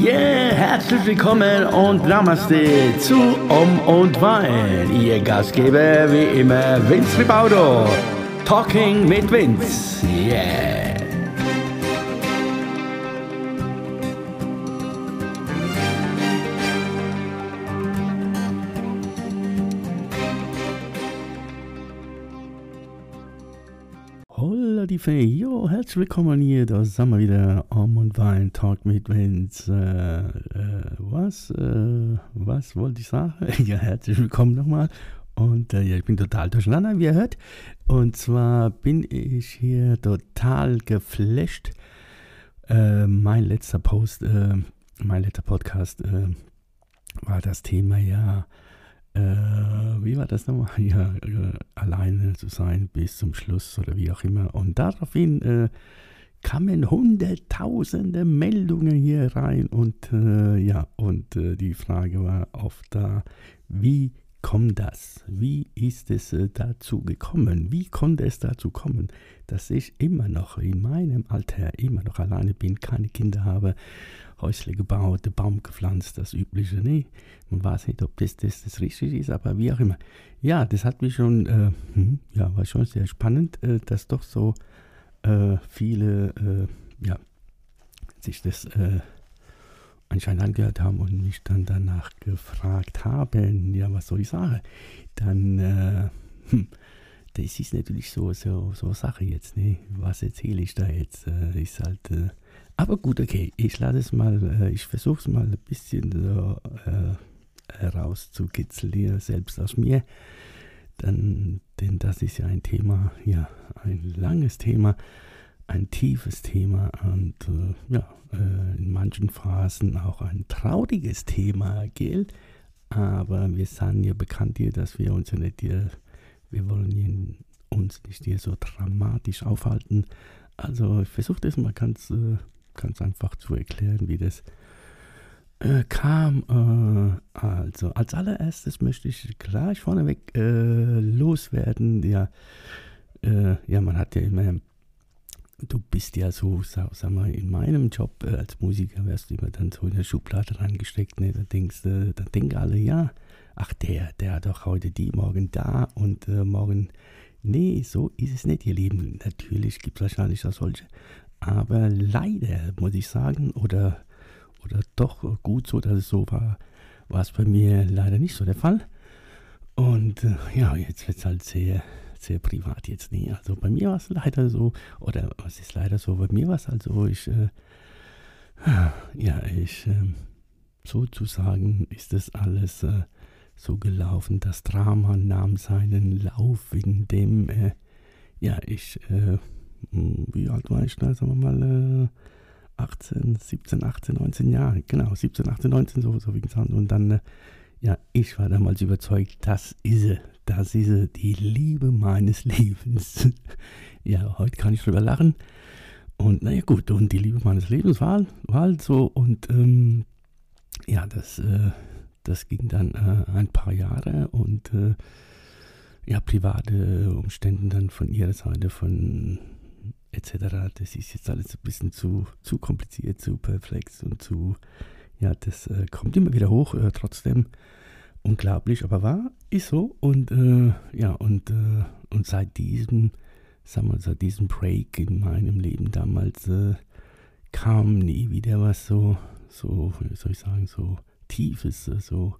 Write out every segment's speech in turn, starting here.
Yeah, herzlich willkommen und Namaste zu Um und Wein. Ihr Gastgeber wie immer Vince Ribaudo. Talking mit Vince. Yeah. Fee, jo, herzlich willkommen hier, da sind wir wieder, Arm und Wein, Talk mit Vince, äh, äh, was, äh, was wollte ich sagen? ja, herzlich willkommen nochmal. Und äh, ja, ich bin total durcheinander, wie ihr hört, und zwar bin ich hier total geflasht, äh, mein letzter Post, äh, mein letzter Podcast, war das Thema ja, äh, wie war das nochmal? Ja, äh, alleine zu sein bis zum Schluss oder wie auch immer. Und daraufhin äh, kamen hunderttausende Meldungen hier rein und äh, ja, und äh, die Frage war oft da, wie kommt das? Wie ist es äh, dazu gekommen? Wie konnte es dazu kommen, dass ich immer noch in meinem Alter immer noch alleine bin, keine Kinder habe, Häusle gebaut, Baum gepflanzt, das Übliche. Nee, man weiß nicht, ob das, das, das richtig ist, aber wie auch immer. Ja, das hat mich schon, äh, hm, ja, war schon sehr spannend, äh, dass doch so äh, viele, äh, ja, sich das äh, anscheinend angehört haben und mich dann danach gefragt haben, ja, was soll ich sagen? Dann, äh, hm, das ist natürlich so, so, so Sache jetzt, ne? Was erzähle ich da jetzt? Äh, ist halt, äh, aber gut, okay, ich lasse es mal, äh, ich versuche es mal ein bisschen so äh, herauszukitzeln hier selbst aus mir. Dann, denn das ist ja ein Thema, ja, ein langes Thema, ein tiefes Thema und äh, ja, äh, in manchen Phasen auch ein trauriges Thema, gell? Aber wir sind ja bekannt hier, dass wir uns ja nicht hier, wir wollen hier uns nicht hier so dramatisch aufhalten. Also ich versuche das mal ganz äh, ganz einfach zu erklären, wie das äh, kam. Äh, also, als allererstes möchte ich gleich vorneweg äh, loswerden. Ja, äh, ja, man hat ja immer, du bist ja so, sag, sag mal, in meinem Job äh, als Musiker wärst du immer dann so in der Schublade reingesteckt. Ne? Da denkst äh, da denken alle, ja, ach der, der hat doch heute die, morgen da und morgen. Nee, so ist es nicht, ihr Lieben. Natürlich gibt es wahrscheinlich auch solche aber leider, muss ich sagen, oder, oder doch gut so, dass es so war, war es bei mir leider nicht so der Fall. Und äh, ja, jetzt wird es halt sehr, sehr privat jetzt nie. Also bei mir war es leider so, oder was ist leider so, bei mir war es halt so, ich, äh, ja, ich, äh, sozusagen ist das alles äh, so gelaufen. Das Drama nahm seinen Lauf, in dem, äh, ja, ich äh, hm, wie alt war ich da, sagen wir mal, äh, 18, 17, 18, 19 Jahre, genau, 17, 18, 19, so, so wie gesagt. Und dann, äh, ja, ich war damals überzeugt, das ist sie, das ist die Liebe meines Lebens. ja, heute kann ich drüber lachen. Und naja, gut, und die Liebe meines Lebens war, war halt so. Und ähm, ja, das, äh, das ging dann äh, ein paar Jahre und äh, ja, private Umstände dann von ihrer Seite, von etc. Das ist jetzt alles ein bisschen zu, zu kompliziert, zu perplex und zu, ja, das äh, kommt immer wieder hoch, äh, trotzdem unglaublich, aber wahr, ist so. Und äh, ja, und, äh, und seit diesem, sagen wir, seit diesem Break in meinem Leben damals äh, kam nie wieder was so, so, wie soll ich sagen, so tiefes, äh, so,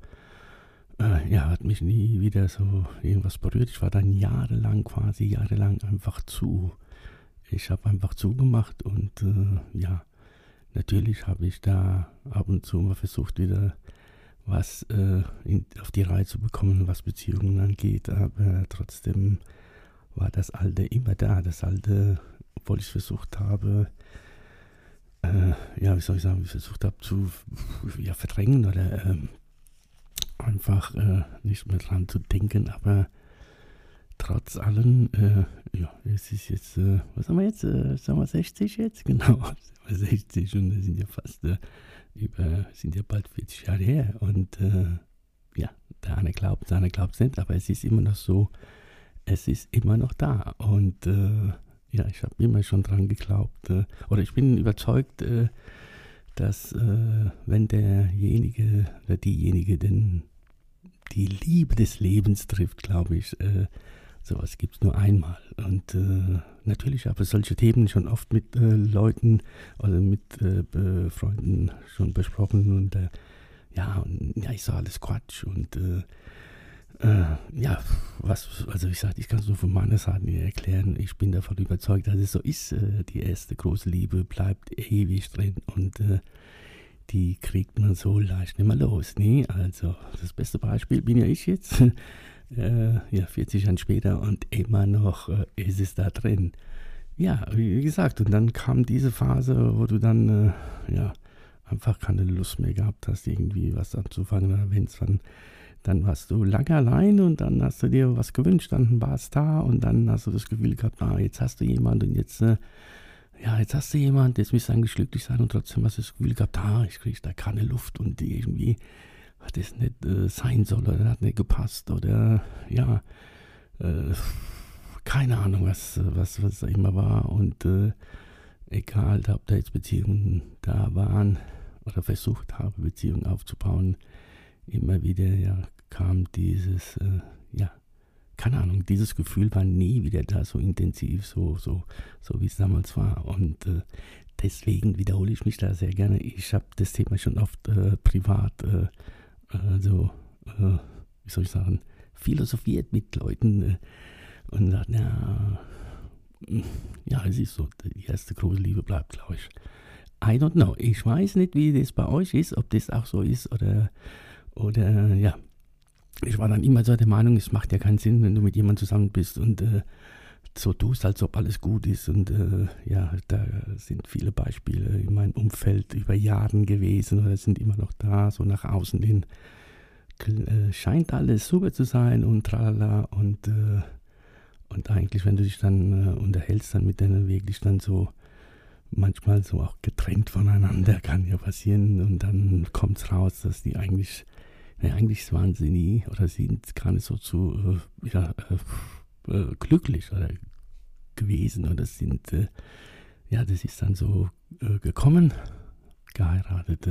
ja, hat mich nie wieder so irgendwas berührt. Ich war dann jahrelang, quasi jahrelang einfach zu ich habe einfach zugemacht und äh, ja, natürlich habe ich da ab und zu mal versucht, wieder was äh, in, auf die Reihe zu bekommen, was Beziehungen angeht, aber trotzdem war das Alte immer da. Das Alte, obwohl ich versucht habe, äh, ja, wie soll ich sagen, versucht habe zu ja, verdrängen oder ähm, einfach äh, nicht mehr dran zu denken, aber trotz allem, äh, ja, es ist jetzt, äh, was haben wir jetzt? Äh, sagen wir 60 jetzt? Genau, 60 und das sind ja fast über, sind ja bald 40 Jahre her. Und äh, ja, der eine glaubt, der andere glaubt es nicht, aber es ist immer noch so, es ist immer noch da. Und äh, ja, ich habe immer schon dran geglaubt, oder ich bin überzeugt, dass äh, wenn derjenige oder diejenige denn die Liebe des Lebens trifft, glaube ich, äh, sowas gibt es nur einmal. Und äh, natürlich habe ich solche Themen schon oft mit äh, Leuten oder mit äh, Freunden schon besprochen und äh, ja, und, ja, ich sage alles Quatsch und äh, ja, was, also ich sage, ich kann es nur von meiner Seite erklären. Ich bin davon überzeugt, dass es so ist. die erste große Liebe bleibt ewig drin und die kriegt man so leicht nicht mehr los. Nee, also das beste Beispiel bin ja ich jetzt. Äh, ja, 40 Jahre später und immer noch äh, ist es da drin. Ja, wie gesagt, und dann kam diese Phase, wo du dann äh, ja einfach keine Lust mehr gehabt hast, irgendwie was anzufangen. Wenn es dann, dann warst du lange allein und dann hast du dir was gewünscht, dann war es da und dann hast du das Gefühl gehabt, ah, jetzt hast du jemanden und jetzt äh, ja, jetzt hast du jemanden, jetzt müsste eigentlich glücklich sein und trotzdem hast du das Gefühl gehabt, ah, ich kriege da keine Luft und irgendwie hat es nicht äh, sein soll oder hat nicht gepasst oder ja, äh, keine Ahnung, was, was, was immer war und äh, egal, ob da jetzt Beziehungen da waren oder versucht habe, Beziehungen aufzubauen, immer wieder ja, kam dieses, äh, ja, keine Ahnung, dieses Gefühl war nie wieder da so intensiv, so, so, so wie es damals war. Und äh, deswegen wiederhole ich mich da sehr gerne. Ich habe das Thema schon oft äh, privat, äh, äh so, äh, wie soll ich sagen, philosophiert mit Leuten äh, und sagt, ja, ja, es ist so, die erste große Liebe bleibt, glaube ich. I don't know. Ich weiß nicht, wie das bei euch ist, ob das auch so ist oder, oder ja, ich war dann immer so der Meinung, es macht ja keinen Sinn, wenn du mit jemandem zusammen bist und äh, so tust, als ob alles gut ist. Und äh, ja, da sind viele Beispiele in meinem Umfeld über Jahre gewesen oder sind immer noch da, so nach außen hin. Äh, scheint alles super zu sein und tralala. Und, äh, und eigentlich, wenn du dich dann äh, unterhältst, dann mit denen wirklich dann so manchmal so auch getrennt voneinander, kann ja passieren. Und dann kommt es raus, dass die eigentlich ja, eigentlich waren sie nie oder sind gar nicht so zu äh, ja, äh, äh, glücklich oder gewesen oder sind, äh, ja, das ist dann so äh, gekommen, geheiratet,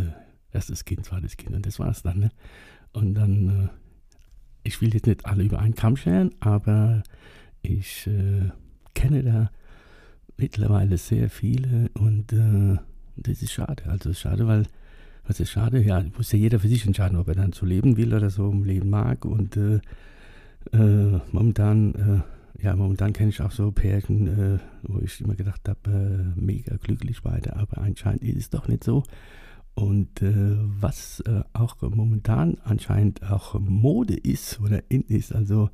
erstes Kind, das Kind und das war es dann. Ne? Und dann, äh, ich will jetzt nicht alle über einen Kamm scheren, aber ich kenne da mittlerweile sehr viele und das ist schade. Also schade, weil das ist schade, ja, muss ja jeder für sich entscheiden, ob er dann so leben will oder so leben mag. Und äh, äh, momentan, äh, ja, momentan kenne ich auch so Pärchen, äh, wo ich immer gedacht habe, äh, mega glücklich weiter, aber anscheinend ist es doch nicht so. Und äh, was auch momentan anscheinend auch Mode ist oder in ist, also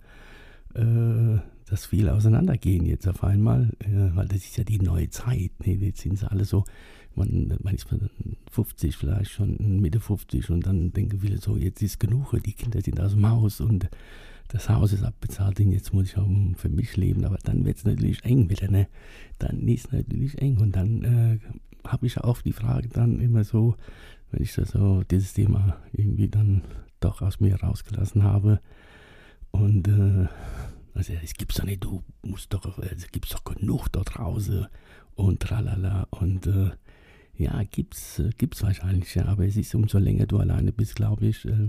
dass viele auseinandergehen jetzt auf einmal, weil das ist ja die neue Zeit. Ne? Jetzt sind sie alle so man, man ist 50 vielleicht schon, Mitte 50 und dann denken viele so, jetzt ist genug, die Kinder sind aus dem Haus und das Haus ist abbezahlt und jetzt muss ich auch für mich leben, aber dann wird es natürlich eng wieder, ne? Dann ist es natürlich eng und dann äh, habe ich auch die Frage dann immer so, wenn ich das so, dieses Thema irgendwie dann doch aus mir rausgelassen habe und äh, also es gibt doch nicht, du musst doch, es gibt doch genug dort draußen und tralala und äh, ja, gibt's, äh, gibt's wahrscheinlich, ja, aber es ist umso länger du alleine bist, glaube ich, äh,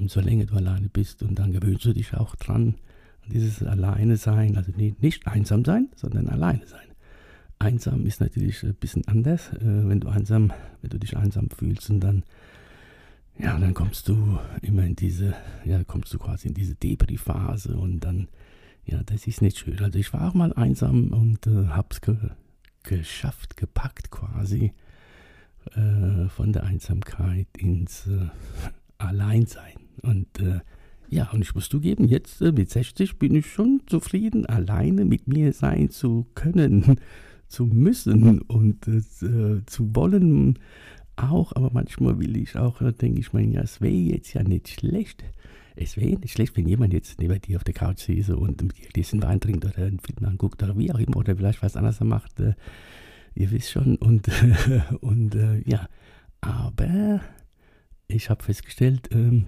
umso länger du alleine bist und dann gewöhnst du dich auch dran. dieses Alleine sein, also nicht, einsam sein, sondern alleine sein. Einsam ist natürlich ein bisschen anders, äh, wenn du einsam, wenn du dich einsam fühlst und dann, ja, dann kommst du immer in diese, ja, kommst du quasi in diese Debris-Phase und dann, ja, das ist nicht schön. Also ich war auch mal einsam und äh, hab's ge geschafft, gepackt quasi äh, von der Einsamkeit ins äh, Alleinsein. Und äh, ja, und ich muss zugeben, jetzt äh, mit 60 bin ich schon zufrieden, alleine mit mir sein zu können, zu müssen und äh, zu wollen auch. Aber manchmal will ich auch, äh, denke ich mir, ja, es wäre jetzt ja nicht schlecht, es wäre nicht schlecht, wenn jemand jetzt neben dir auf der Couch sitzt und mit dir diesen Wein trinkt oder einen Film anguckt oder wie auch immer oder vielleicht was anderes macht. Äh, ihr wisst schon. Und, und äh, ja, aber ich habe festgestellt, ähm,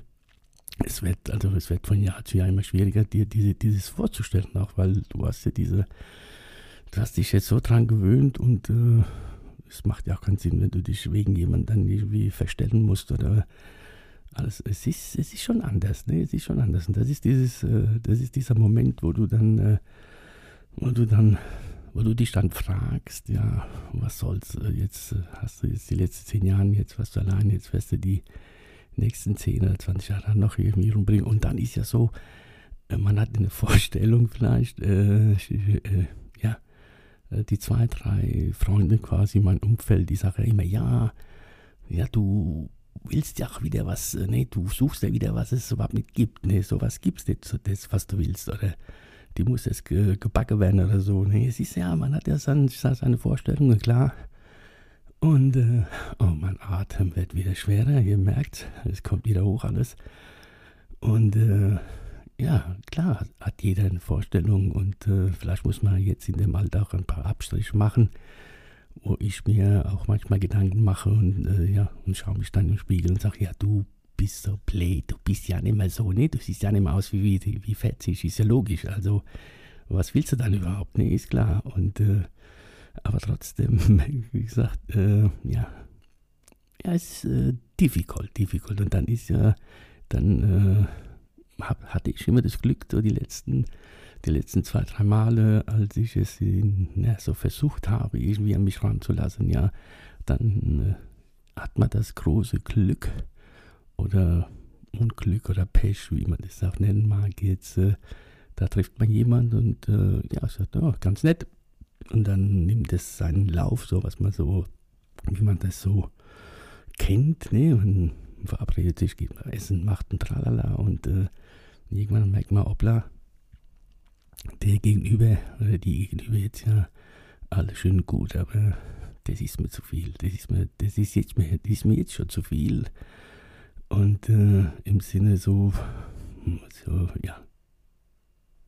es wird, also es wird von Jahr zu Jahr immer schwieriger, dir diese, dieses vorzustellen, auch weil du hast ja diese, du hast dich jetzt so dran gewöhnt und äh, es macht ja auch keinen Sinn, wenn du dich wegen jemandem dann irgendwie verstellen musst oder alles. Es ist, es ist schon anders, ne? Es ist schon anders. Und das ist dieses, äh, das ist dieser Moment, wo du dann, äh, wo du dann, wo du dich dann fragst, ja, was soll's, äh, jetzt äh, hast du jetzt die letzten zehn Jahre, jetzt warst du allein, jetzt wirst du die nächsten zehn oder 20 Jahre noch irgendwie rumbringen. Und dann ist ja so, äh, man hat eine Vorstellung vielleicht, äh, ja, die zwei, drei Freunde quasi, mein Umfeld, die sagen immer, ja, ja, du willst ja auch wieder was, äh, ne, du suchst ja wieder, was es überhaupt nicht gibt, ne, sowas gibt es nicht, so das, was du willst, oder die muss jetzt ge gebacken werden oder so, ne, es ist ja, man hat ja seine, seine Vorstellungen, klar, und, äh, oh, mein Atem wird wieder schwerer, ihr merkt, es kommt wieder hoch alles, und, äh, ja, klar, hat jeder eine Vorstellung und äh, vielleicht muss man jetzt in dem Alter auch ein paar Abstriche machen, wo ich mir auch manchmal Gedanken mache und äh, ja, und schaue mich dann im Spiegel und sage, ja, du bist so blöd, du bist ja nicht mehr so, ne? Du siehst ja nicht mehr aus wie, wie, wie fetzig, ist ja logisch. Also, was willst du dann überhaupt? Ne, ist klar. Und äh, aber trotzdem, wie gesagt, äh, ja, ja, es ist äh, difficult, difficult. Und dann ist ja, dann äh, hab, hatte ich immer das Glück, so die letzten die letzten zwei, drei Male, als ich es in, ja, so versucht habe, irgendwie an mich ranzulassen, ja, dann äh, hat man das große Glück oder Unglück oder Pech, wie man das auch nennen mag, jetzt, äh, da trifft man jemanden und äh, ja, sagt, oh, ganz nett. Und dann nimmt es seinen Lauf, so was man so, wie man das so kennt, ne? Man verabredet sich, geht mal essen, macht ein Tralala und äh, irgendwann merkt man, hoppla, der Gegenüber oder die Gegenüber jetzt ja alles schön gut, aber das ist mir zu viel. Das ist mir, das ist jetzt mir, das ist mir jetzt schon zu viel. Und äh, im Sinne so, so, ja,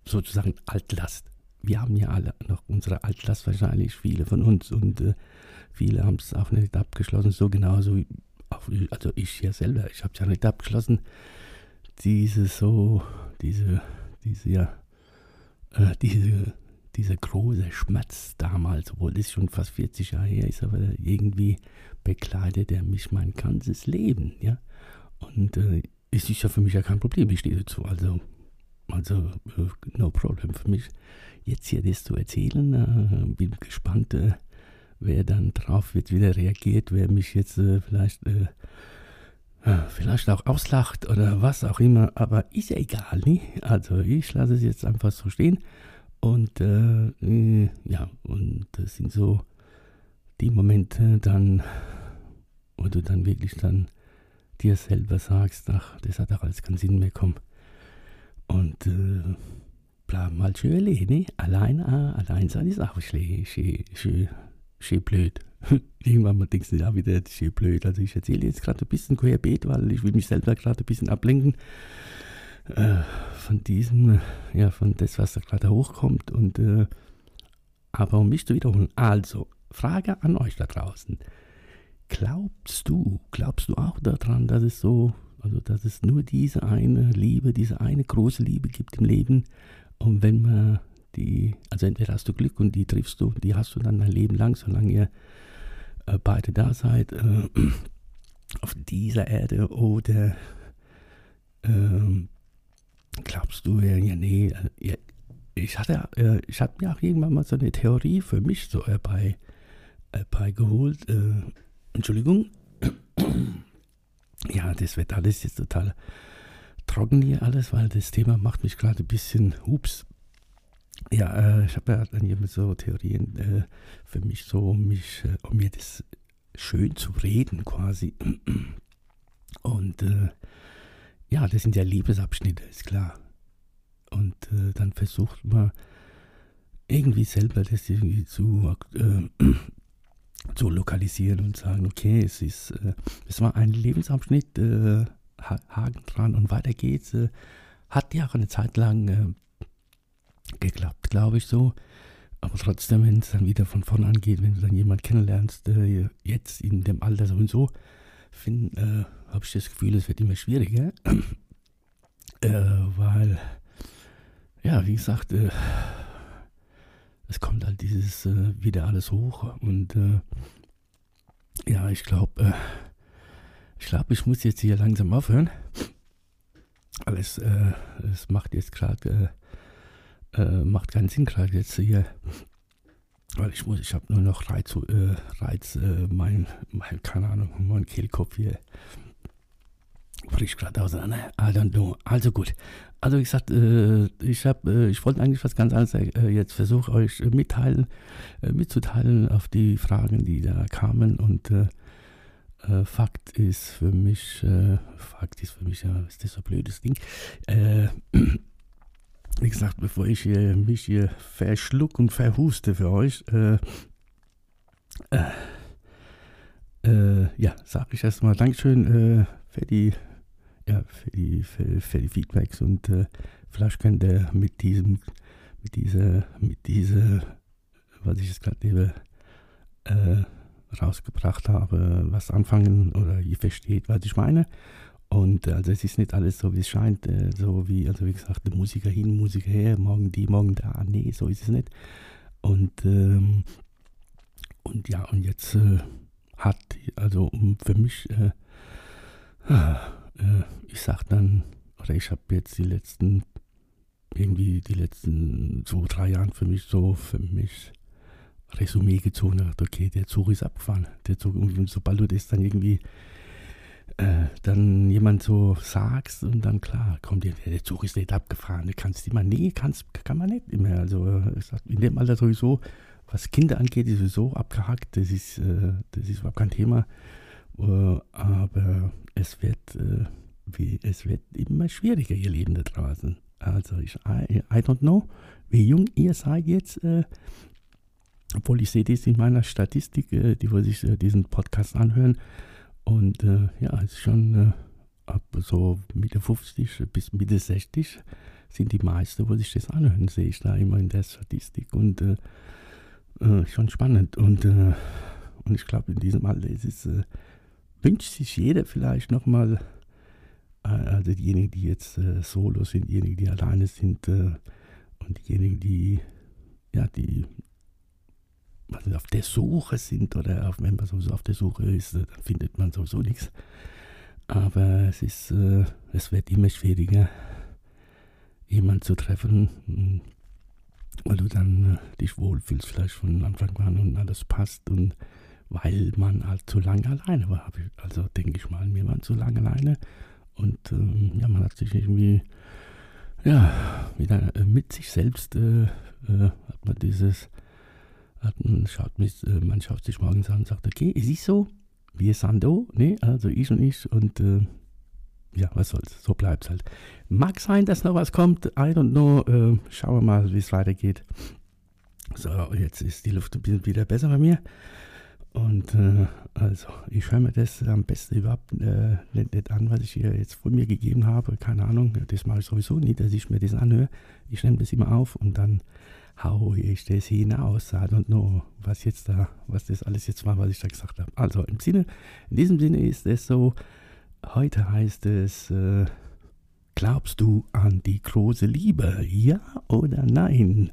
sozusagen Altlast. Wir haben ja alle noch unsere Altlast wahrscheinlich, viele von uns. Und äh, viele haben es auch nicht abgeschlossen, so genauso, auch, also ich ja selber, ich habe es ja nicht abgeschlossen. Diese so, diese, diese, ja, äh, diese, dieser große Schmerz damals, obwohl das schon fast 40 Jahre her ist, aber irgendwie bekleidet er mich mein ganzes Leben, ja. Und äh, es ist ja für mich ja kein Problem, ich stehe dazu, also, also äh, no problem für mich, jetzt hier das zu erzählen. Äh, bin gespannt, äh, wer dann drauf jetzt wieder reagiert, wer mich jetzt vielleicht vielleicht auch auslacht oder was auch immer, aber ist ja egal, ne? Also ich lasse es jetzt einfach so stehen und ja, und das sind so die Momente dann, wo du dann wirklich dann dir selber sagst, ach, das hat doch alles keinen Sinn mehr, komm. Und äh, bleib mal schön alleine, ne? allein, ah, allein sein ist auch schön, schön, schön, schön blöd. Irgendwann mal denkst du, ja, wieder, schön blöd. Also ich erzähle jetzt gerade ein bisschen querbeet, weil ich will mich selber gerade ein bisschen ablenken äh, von diesem, ja, von das, was da gerade hochkommt. Und äh, aber um mich zu wiederholen, also, Frage an euch da draußen. Glaubst du, glaubst du auch daran, dass es so, also dass es nur diese eine Liebe, diese eine große Liebe gibt im Leben? Und wenn man die, also entweder hast du Glück und die triffst du, die hast du dann dein Leben lang, solange ihr äh, beide da seid, äh, auf dieser Erde oder ähm, glaubst du, ja, ja nee, äh, ja, ich hatte, äh, ich hatte mir auch irgendwann mal so eine Theorie für mich so herbei, herbeigeholt, äh, Entschuldigung, ja, das wird alles jetzt total trocken hier alles, weil das Thema macht mich gerade ein bisschen, hups, ja, äh, ich habe ja dann immer so Theorien äh, für mich so, um mich, äh, um mir das schön zu reden quasi. Und äh, ja, das sind ja Liebesabschnitte, ist klar. Und äh, dann versucht man irgendwie selber das irgendwie zu, äh, zu lokalisieren und sagen, okay, es ist, es war ein Lebensabschnitt, Haken dran und weiter geht's. hat ja auch eine Zeit lang geklappt, glaube ich so. Aber trotzdem, wenn es dann wieder von vorne angeht, wenn du dann jemanden kennenlernst, äh, jetzt in dem Alter so und so, äh, habe ich das Gefühl, es wird immer schwieriger. äh, weil, ja, wie gesagt, äh, es kommt halt dieses äh, wieder alles hoch und äh, ja, ich glaube, äh, ich glaube, ich muss jetzt hier langsam aufhören. Alles, äh, es macht jetzt gerade, äh, äh, macht keinen Sinn gerade jetzt hier, weil ich muss, ich habe nur noch Reiz, Reiz, mein, mein, keine Ahnung, mein Kehlkopf hier bricht gerade auseinander. Don't know. Also gut. Also wie gesagt, äh, ich habe, äh, ich wollte eigentlich was ganz anderes äh, jetzt versuchen, euch mitteilen, äh, mitzuteilen auf die Fragen, die da kamen und äh, äh, Fakt ist für mich, Fakt ist für mich, ja, ist das so ein blödes Ding. wie gesagt, bevor ich hier, mich hier verschluck und verhuste für euch, ja, sage ich erstmal Dankeschön für die ja, für die, für, für die Feedbacks und äh, vielleicht könnt ihr mit diesem, mit dieser, mit dieser, was ich jetzt gerade eben äh, rausgebracht habe, was anfangen oder ihr versteht, was ich meine. Und also es ist nicht alles so, wie es scheint, äh, so wie, also wie gesagt, Musiker hin, Musiker her, morgen die, morgen da, nee, so ist es nicht. Und, ähm, und ja, und jetzt äh, hat, also für mich, äh, äh, ich sag dann, oder ich habe jetzt die letzten, irgendwie die letzten zwei, drei Jahre für mich so, für mich Resümee gezogen, dachte, okay, der Zug ist abgefahren. Der Zug, und sobald du das dann irgendwie äh, dann jemand so sagst und dann klar, kommt dir, der Zug ist nicht abgefahren, du kannst immer, nee, kannst, kann man nicht immer. Also ich sag, in dem Alter sowieso, was Kinder angeht, ist sowieso abgehackt, das ist, äh, das ist überhaupt kein Thema. Uh, aber es wird, uh, wie, es wird immer schwieriger, ihr Leben da draußen. Also ich, I, I don't know, wie jung ihr seid jetzt, uh, obwohl ich sehe das in meiner Statistik, die wo sich diesen Podcast anhören. Und ja, es ist schon ab so Mitte 50 bis Mitte 60 sind die meisten, wo sich das anhören, sehe ich da immer in der Statistik. Und schon spannend. Und, und ich glaube, in diesem Alter ist es wünscht sich jeder vielleicht nochmal, äh, also diejenigen, die jetzt äh, solo sind, diejenigen, die alleine sind äh, und diejenigen, die, ja, die also auf der Suche sind oder auf, wenn man sowieso auf der Suche ist, dann findet man sowieso nichts. Aber es ist, äh, es wird immer schwieriger, jemanden zu treffen, hm, weil du dann äh, dich wohlfühlst, vielleicht von Anfang an und alles passt und weil man halt zu lange alleine war. Also denke ich mal, wir waren zu lange alleine und ähm, ja, man hat sich irgendwie ja, wieder äh, mit sich selbst äh, äh, hat man dieses, hat man, schaut mich, äh, man schaut sich morgens an und sagt, okay, es ist so, wir sind da, ne? also ich und ich und äh, ja, was soll's, so bleibt's halt. Mag sein, dass noch was kommt, I don't know, schauen wir mal, wie es weitergeht. So, jetzt ist die Luft ein bisschen wieder besser bei mir. Und äh, also, ich höre mir das am besten überhaupt äh, nicht, nicht, an, was ich hier jetzt von mir gegeben habe. Keine Ahnung, das mache ich sowieso nicht, dass ich mir das anhöre. Ich nehme das immer auf und dann haue ich das hinaus. I don't know, was jetzt da, was das alles jetzt war, was ich da gesagt habe. Also, im Sinne, in diesem Sinne ist es so, heute heißt es, äh, glaubst du an die große Liebe? Ja oder nein?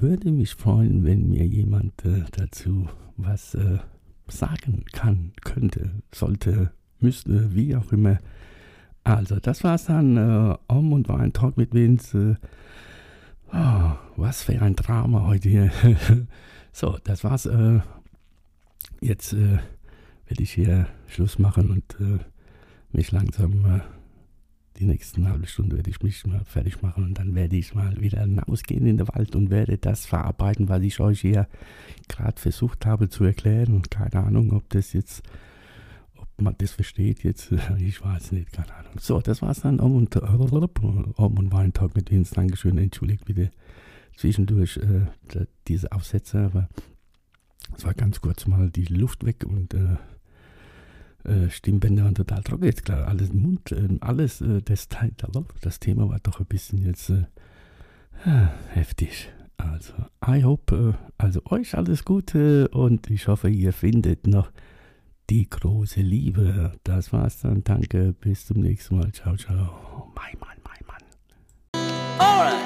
Würde mich freuen, wenn mir jemand äh, dazu was äh, sagen kann, könnte, sollte, müsste, wie auch immer. Also, das war's dann. Äh, Om und war ein Talk mit Vince. Oh, was für ein Drama heute hier. so, das war's. Äh, jetzt äh, werde ich hier Schluss machen und äh, mich langsam äh, die nächsten halbe Stunde werde ich mich mal fertig machen und dann werde ich mal wieder hinausgehen in den Wald und werde das verarbeiten, was ich euch hier gerade versucht habe zu erklären. Keine Ahnung, ob das jetzt, ob man das versteht jetzt. Ich weiß nicht, keine Ahnung. So, das war's dann. Om und, Om und Weintag mit Vince. Dankeschön. Entschuldigt bitte zwischendurch äh, diese Aufsätze, aber es war ganz kurz mal die Luft weg und äh, äh, Stimmbänder und total trocken. Jetzt klar, alles Mund, äh, alles, äh, das, das Thema war doch ein bisschen jetzt äh, heftig. Also, I hope, äh, also euch alles Gute und ich hoffe, ihr findet noch die große Liebe. Das war's dann. Danke, bis zum nächsten Mal. Ciao, ciao. Mein Mann, mein Mann. Alright.